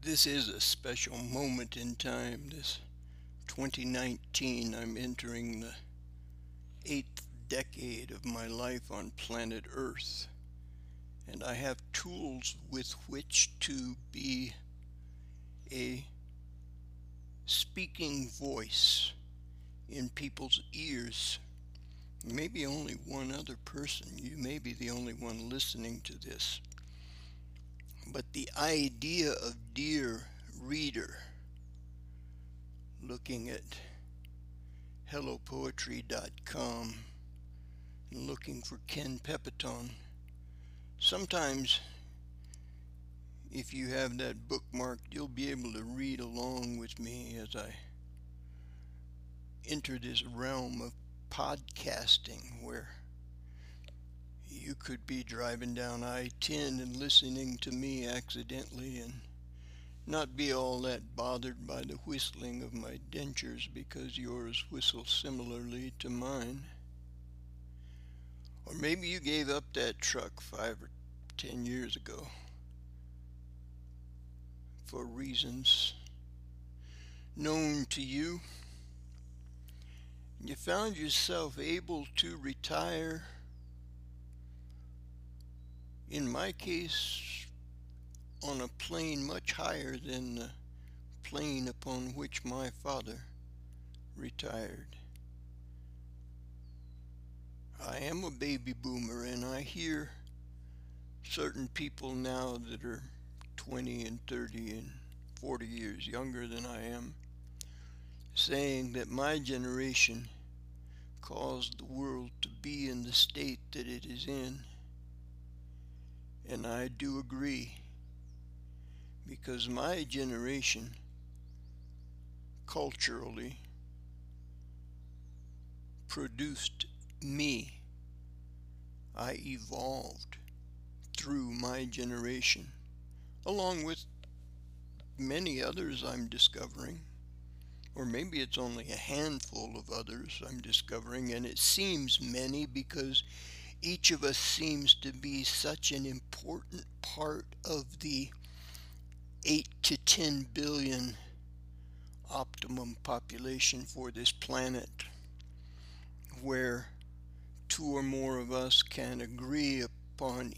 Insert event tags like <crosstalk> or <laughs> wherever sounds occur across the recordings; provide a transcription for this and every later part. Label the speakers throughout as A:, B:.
A: This is a special moment in time. This 2019, I'm entering the eighth decade of my life on planet Earth. And I have tools with which to be a speaking voice in people's ears. Maybe only one other person. You may be the only one listening to this. But the idea of dear reader looking at hellopoetry.com and looking for Ken Pepitone. Sometimes if you have that bookmarked, you'll be able to read along with me as I enter this realm of podcasting where you could be driving down I 10 and listening to me accidentally and not be all that bothered by the whistling of my dentures because yours whistle similarly to mine. Or maybe you gave up that truck five or ten years ago for reasons known to you. And you found yourself able to retire. In my case, on a plane much higher than the plane upon which my father retired. I am a baby boomer and I hear certain people now that are 20 and 30 and 40 years younger than I am, saying that my generation caused the world to be in the state that it is in. And I do agree, because my generation, culturally, produced me. I evolved through my generation along with many others I'm discovering. Or maybe it's only a handful of others I'm discovering, and it seems many because each of us seems to be such an important part of the 8 to 10 billion optimum population for this planet, where two or more of us can agree upon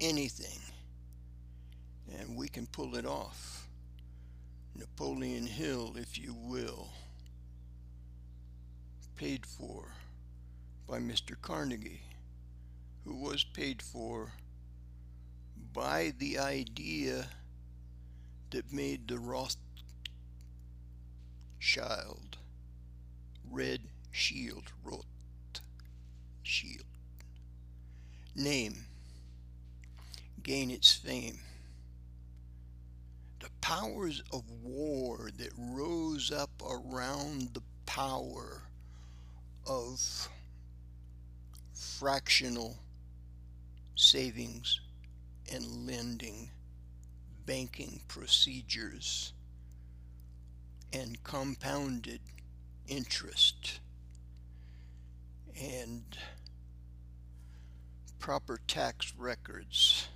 A: anything and we can pull it off. Napoleon Hill, if you will, paid for by Mr. Carnegie, who was paid for by the idea that made the Rothschild Red Shield, Roth Shield, name gain its fame. The powers of war that rose up around the power of fractional savings and lending banking procedures and compounded interest and proper tax records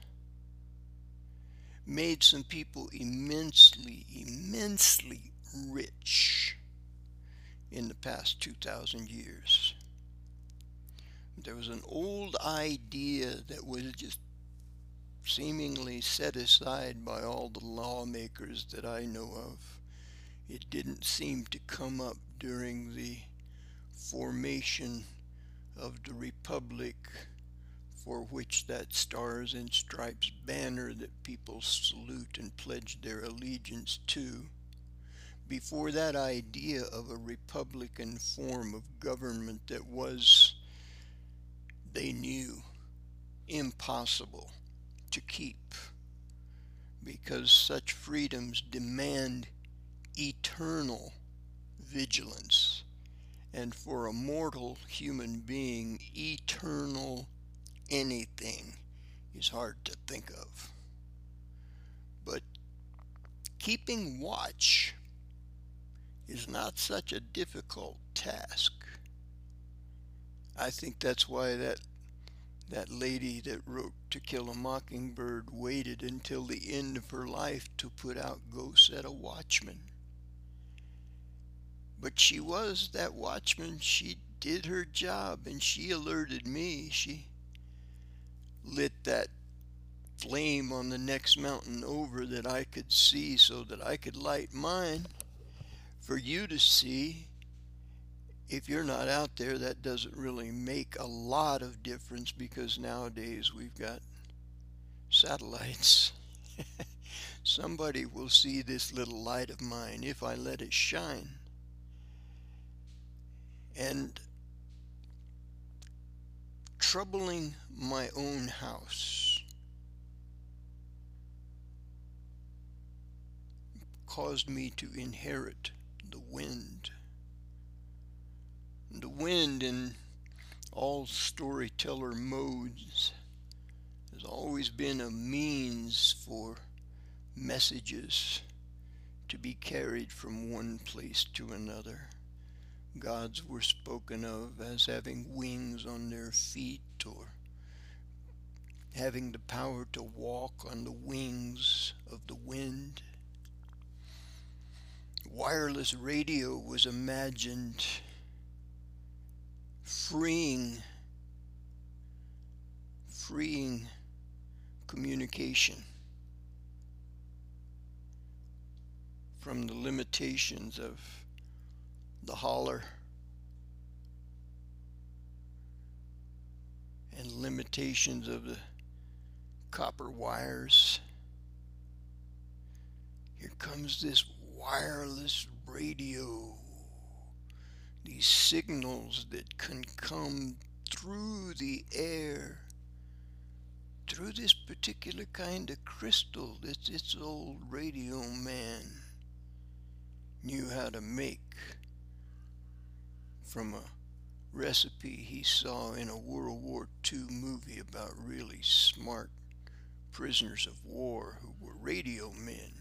A: made some people immensely, immensely rich in the past 2,000 years. There was an old idea that was just seemingly set aside by all the lawmakers that I know of. It didn't seem to come up during the formation of the Republic for which that stars and stripes banner that people salute and pledge their allegiance to. Before that idea of a republican form of government that was, they knew, impossible to keep because such freedoms demand eternal vigilance and for a mortal human being eternal anything is hard to think of. But keeping watch is not such a difficult task. I think that's why that that lady that wrote To Kill a Mockingbird waited until the end of her life to put out Go Set a Watchman. But she was that watchman. She did her job and she alerted me. She lit that flame on the next mountain over that I could see so that I could light mine for you to see. If you're not out there, that doesn't really make a lot of difference because nowadays we've got satellites. <laughs> Somebody will see this little light of mine if I let it shine. And troubling my own house caused me to inherit the wind. The wind in all storyteller modes has always been a means for messages to be carried from one place to another. Gods were spoken of as having wings on their feet or having the power to walk on the wings of the wind. Wireless radio was imagined freeing freeing communication from the limitations of the holler and limitations of the copper wires. Here comes this wireless radio. These signals that can come through the air, through this particular kind of crystal that this old radio man knew how to make from a recipe he saw in a World War II movie about really smart prisoners of war who were radio men.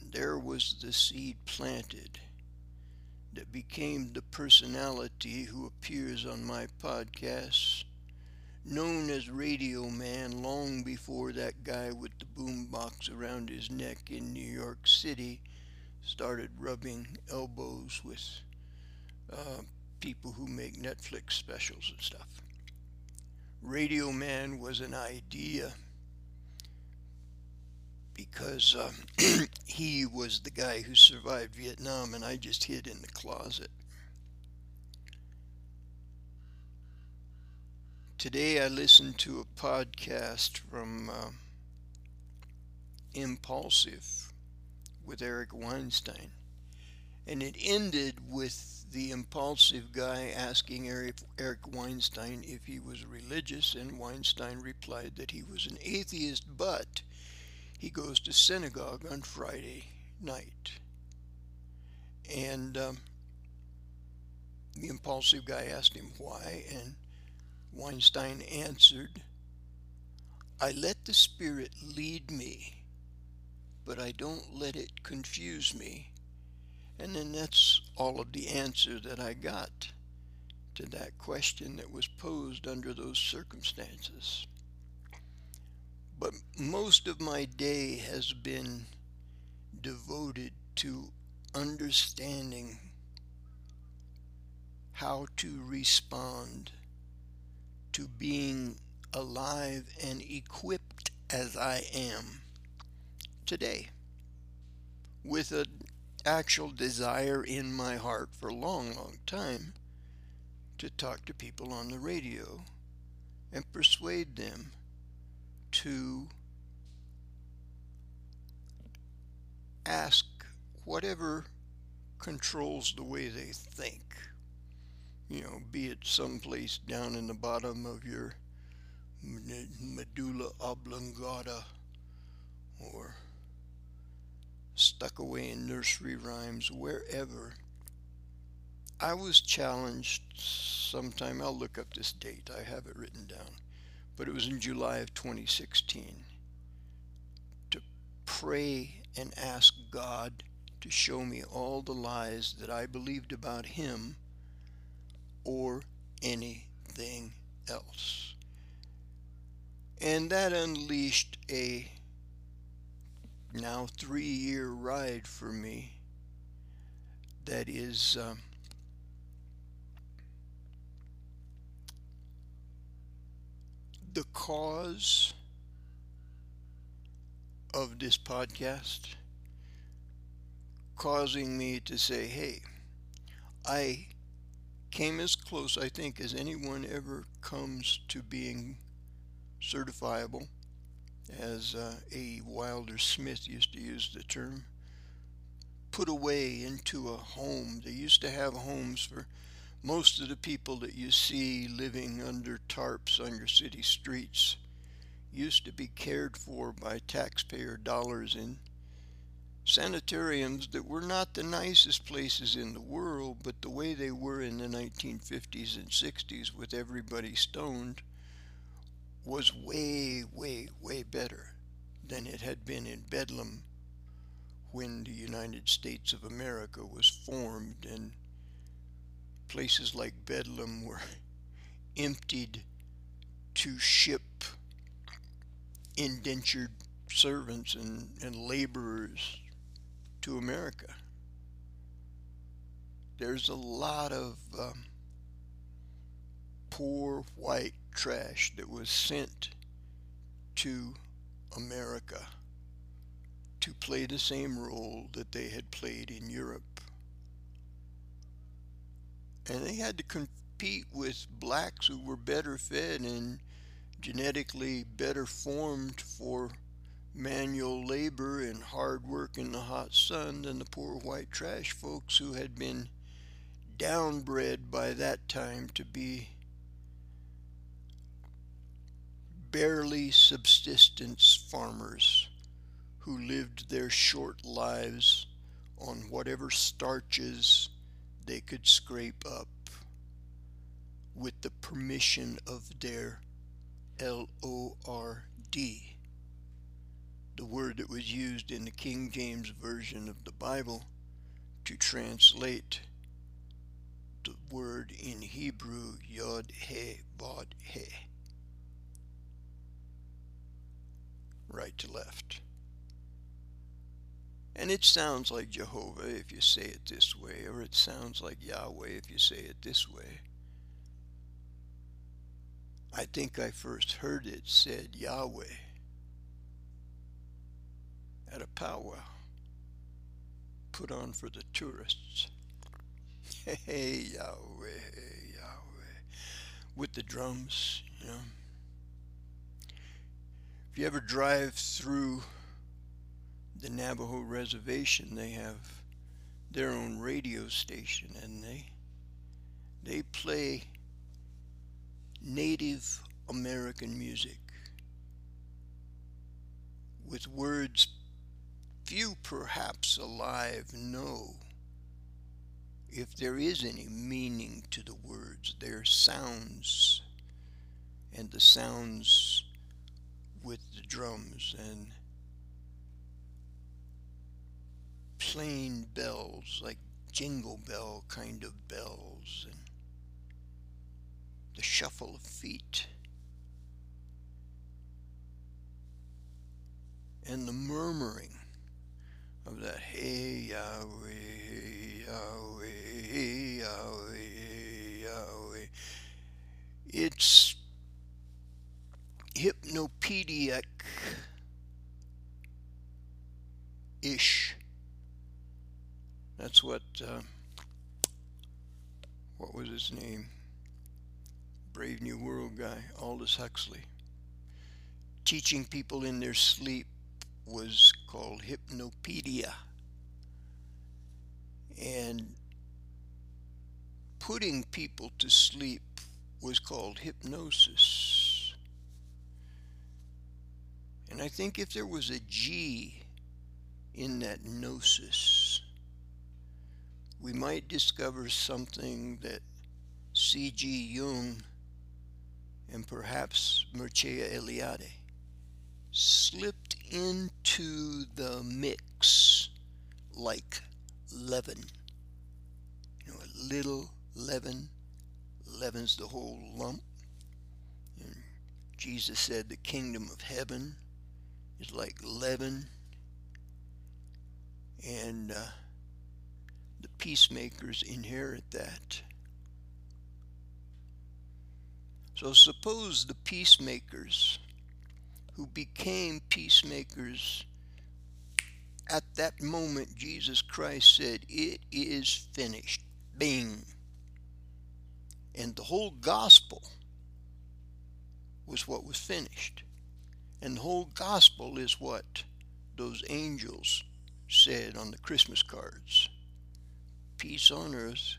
A: And there was the seed planted that became the personality who appears on my podcast, known as Radio Man long before that guy with the boombox around his neck in New York City started rubbing elbows with uh, people who make Netflix specials and stuff. Radio Man was an idea because um, <clears throat> he was the guy who survived Vietnam and I just hid in the closet. Today I listened to a podcast from uh, Impaulsive with Eric Weinstein and it ended with the impulsive guy asking Eric, Eric Weinstein if he was religious, and Weinstein replied that he was an atheist, but he goes to synagogue on Friday night. And um, the impulsive guy asked him why, and Weinstein answered, I let the Spirit lead me, but I don't let it confuse me and then that's all of the answer that I got to that question that was posed under those circumstances. But most of my day has been devoted to understanding how to respond to being alive and equipped as I am today with a actual desire in my heart for a long, long time to talk to people on the radio and persuade them to ask whatever controls the way they think. You know, be it someplace down in the bottom of your medulla oblongata or stuck away in nursery rhymes, wherever. I was challenged sometime, I'll look up this date, I have it written down, but it was in July of 2016, to pray and ask God to show me all the lies that I believed about Him or anything else. And that unleashed a now three year ride for me that is um, the cause of this podcast causing me to say, hey, I came as close, I think, as anyone ever comes to being certifiable, as uh, A. Wilder Smith used to use the term, put away into a home. They used to have homes for most of the people that you see living under tarps on your city streets used to be cared for by taxpayer dollars in sanitariums that were not the nicest places in the world, but the way they were in the 1950s and 60s with everybody stoned was way, way, way better than it had been in Bedlam when the United States of America was formed and places like Bedlam were <laughs> emptied to ship indentured servants and, and laborers to America. There's a lot of um, poor white trash that was sent to America to play the same role that they had played in Europe and they had to compete with blacks who were better fed and genetically better formed for manual labor and hard work in the hot sun than the poor white trash folks who had been downbred by that time to be barely subsistence farmers who lived their short lives on whatever starches they could scrape up with the permission of their L O R D, the word that was used in the King James Version of the Bible to translate the word in Hebrew Yod He Bod He. Right to left. And it sounds like Jehovah if you say it this way, or it sounds like Yahweh if you say it this way. I think I first heard it said Yahweh at a powwow put on for the tourists. <laughs> Hey, Yahweh, hey, Yahweh. With the drums, you know. If you ever drive through the Navajo reservation, they have their own radio station and they they play Native American music with words few perhaps alive know if there is any meaning to the words. They're sounds and the sounds with the drums and plain bells, like jingle bell kind of bells, and the shuffle of feet, and the murmuring of that hey Yahweh, hey Yahweh, hey Yahweh, hey Yahweh. It's hypnopedic ish that's what, uh, what was his name? Brave New World guy, Aldous Huxley. Teaching people in their sleep was called hypnopedia. And putting people to sleep was called hypnosis. And I think if there was a G in that gnosis, we might discover something that C.G. Jung and perhaps Mircea Eliade slipped into the mix like leaven. You know, a little leaven leavens the whole lump. And Jesus said the kingdom of heaven is like leaven, and uh, the peacemakers inherit that. So suppose the peacemakers who became peacemakers at that moment Jesus Christ said, It is finished. Bing. And the whole gospel was what was finished. And the whole gospel is what those angels said on the Christmas cards peace on earth,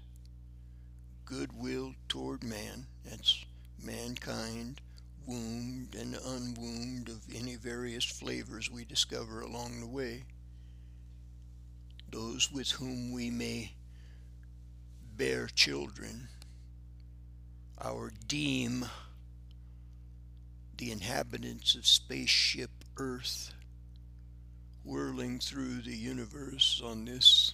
A: goodwill toward man. That's mankind, wombed and unwombed of any various flavors we discover along the way. Those with whom we may bear children, our deem the inhabitants of spaceship Earth whirling through the universe on this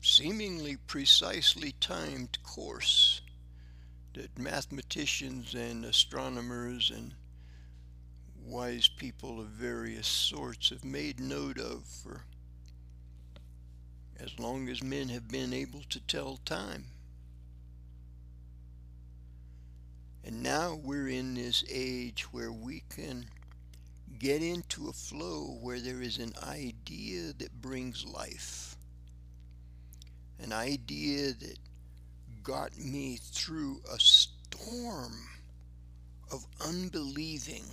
A: seemingly precisely timed course that mathematicians and astronomers and wise people of various sorts have made note of for as long as men have been able to tell time. And now we're in this age where we can get into a flow where there is an idea that brings life. An idea that got me through a storm of unbelieving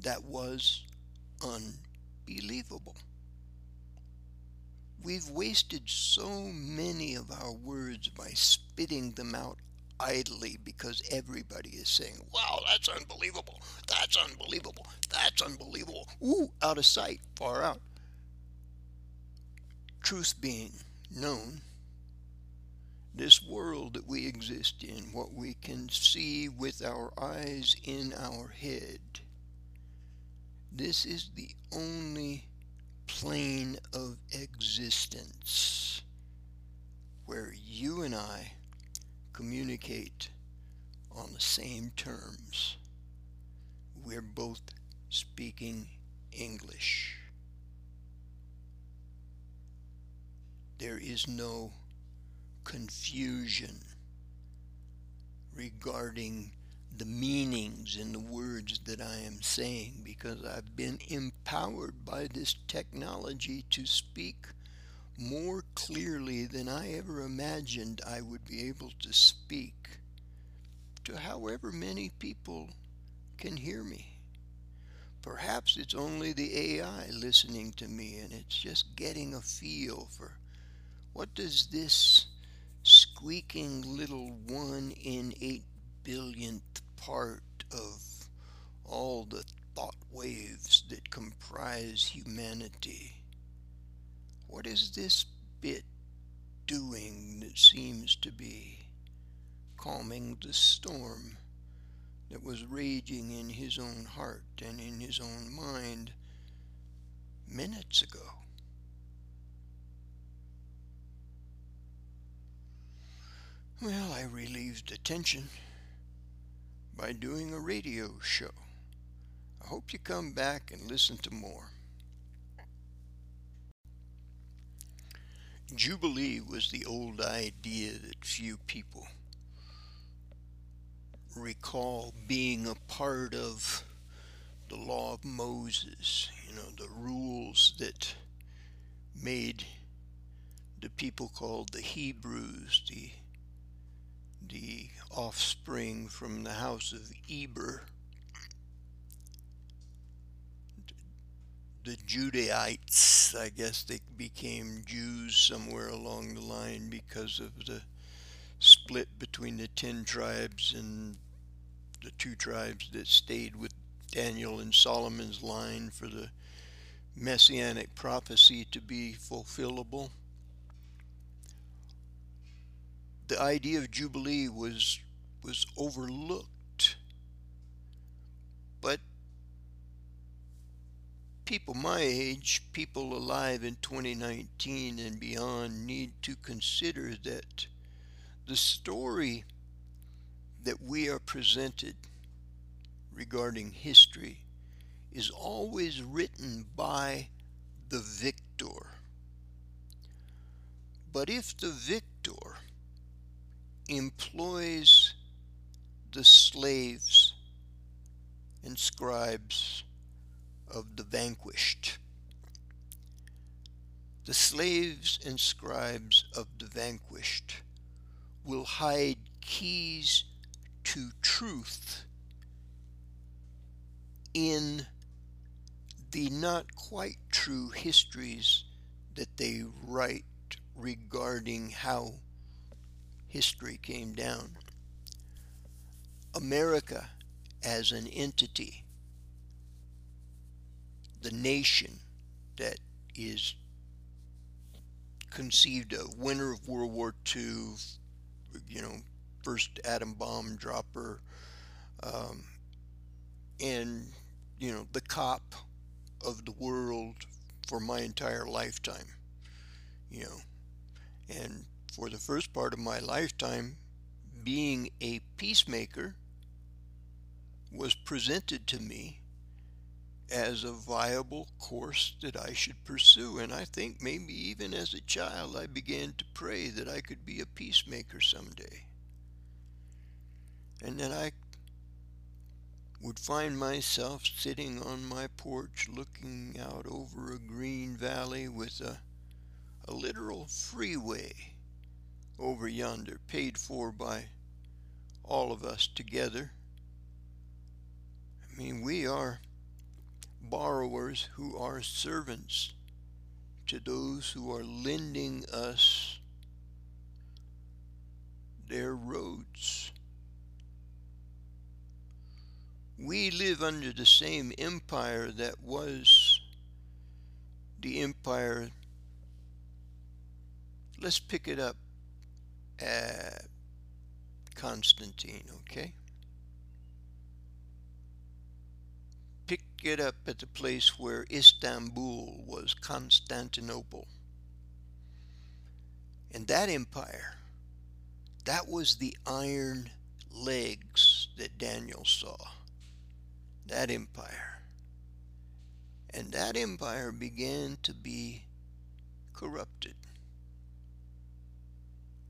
A: that was unbelievable. We've wasted so many of our words by spitting them out idly because everybody is saying, wow, that's unbelievable, that's unbelievable, that's unbelievable. Ooh, out of sight, far out. Truth being known, this world that we exist in, what we can see with our eyes in our head, this is the only plane of existence where you and I communicate on the same terms. We're both speaking English. There is no confusion regarding the meanings in the words that I am saying because I've been empowered by this technology to speak more clearly than I ever imagined I would be able to speak to however many people can hear me. Perhaps it's only the AI listening to me and it's just getting a feel for what does this squeaking little one in eight billionth part of all the thought waves that comprise humanity what is this bit doing that seems to be calming the storm that was raging in his own heart and in his own mind minutes ago? Well, I relieved the tension by doing a radio show. I hope you come back and listen to more. Jubilee was the old idea that few people recall being a part of the law of Moses, you know, the rules that made the people called the Hebrews, the the offspring from the house of Eber, the Judaites, I guess they became Jews somewhere along the line because of the split between the ten tribes and the two tribes that stayed with Daniel and Solomon's line for the messianic prophecy to be fulfillable. The idea of Jubilee was was overlooked. But people my age, people alive in 2019 and beyond, need to consider that the story that we are presented regarding history is always written by the victor. But if the victor employs the slaves and scribes of the vanquished, the slaves and scribes of the vanquished will hide keys to truth in the not quite true histories that they write regarding how history came down. America as an entity, the nation that is conceived a winner of World War II, you know, first atom bomb dropper, um, and, you know, the cop of the world for my entire lifetime, you know, and for the first part of my lifetime, being a peacemaker was presented to me as a viable course that I should pursue. And I think maybe even as a child, I began to pray that I could be a peacemaker someday. And then I would find myself sitting on my porch looking out over a green valley with a, a literal freeway over yonder, paid for by all of us together. I mean, we are borrowers who are servants to those who are lending us their roads. We live under the same empire that was the empire. Let's pick it up at Constantine, okay? Pick it up at the place where Istanbul was Constantinople. And that empire, that was the iron legs that Daniel saw. That empire. And that empire began to be corrupted.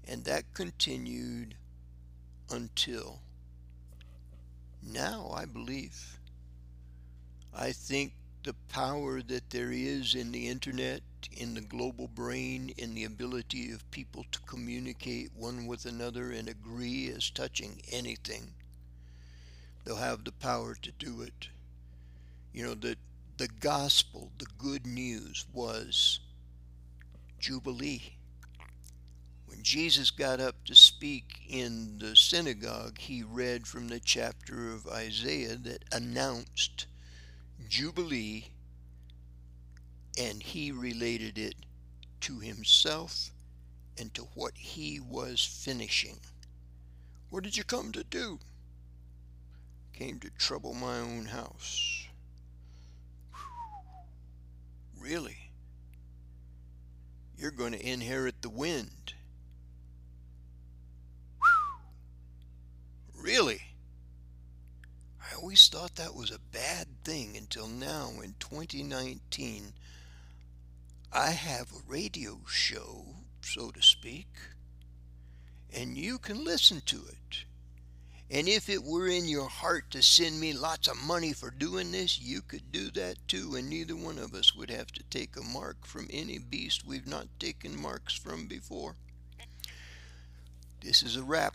A: And that continued until now, I believe. I think the power that there is in the internet, in the global brain, in the ability of people to communicate one with another and agree as touching anything, they'll have the power to do it. You know, that the gospel, the good news was Jubilee. When Jesus got up to speak in the synagogue, he read from the chapter of Isaiah that announced Jubilee, and he related it to himself and to what he was finishing. What did you come to do? Came to trouble my own house. Really? You're going to inherit the wind. Really? I always thought that was a bad thing until now in 2019. I have a radio show, so to speak, and you can listen to it. And if it were in your heart to send me lots of money for doing this, you could do that too, and neither one of us would have to take a mark from any beast we've not taken marks from before. This is a wrap.